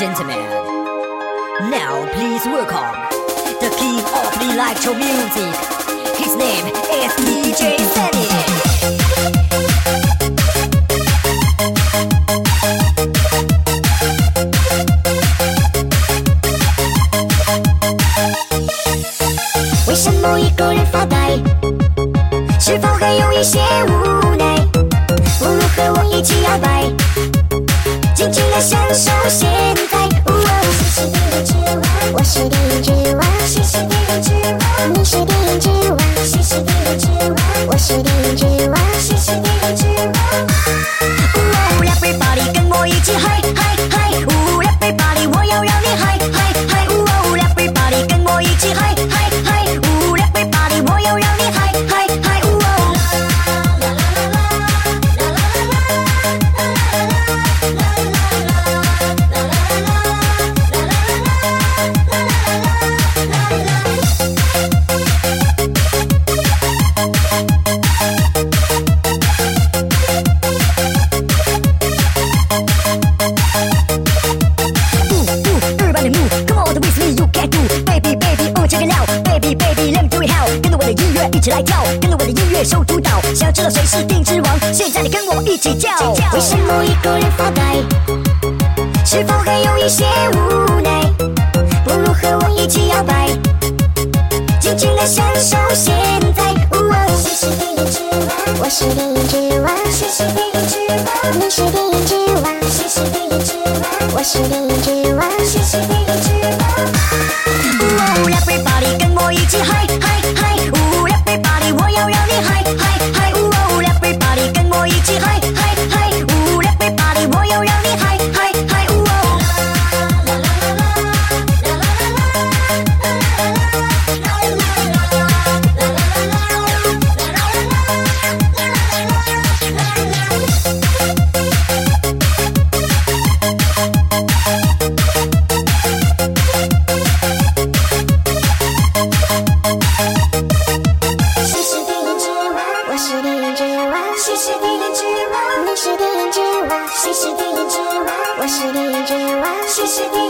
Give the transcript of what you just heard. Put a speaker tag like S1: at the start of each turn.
S1: gentlemen, now please welcome the king of the electro music. His name is DJ Sunny.
S2: 我，是电影之王，你是电影之王。你是电影之
S1: 一起来跳，跟着我的音乐手主导。想知道谁是电之王？现在你跟我一起叫。
S2: 为什么一个人发呆？是否还有一些无奈？不如和我一起摇摆，尽情的享受现在。我是电影之王，我是电影之王，谁是电影之王。
S1: 你
S2: 是电影之王，谁是电影之王，我是电影之王，谁是电影之王。
S1: して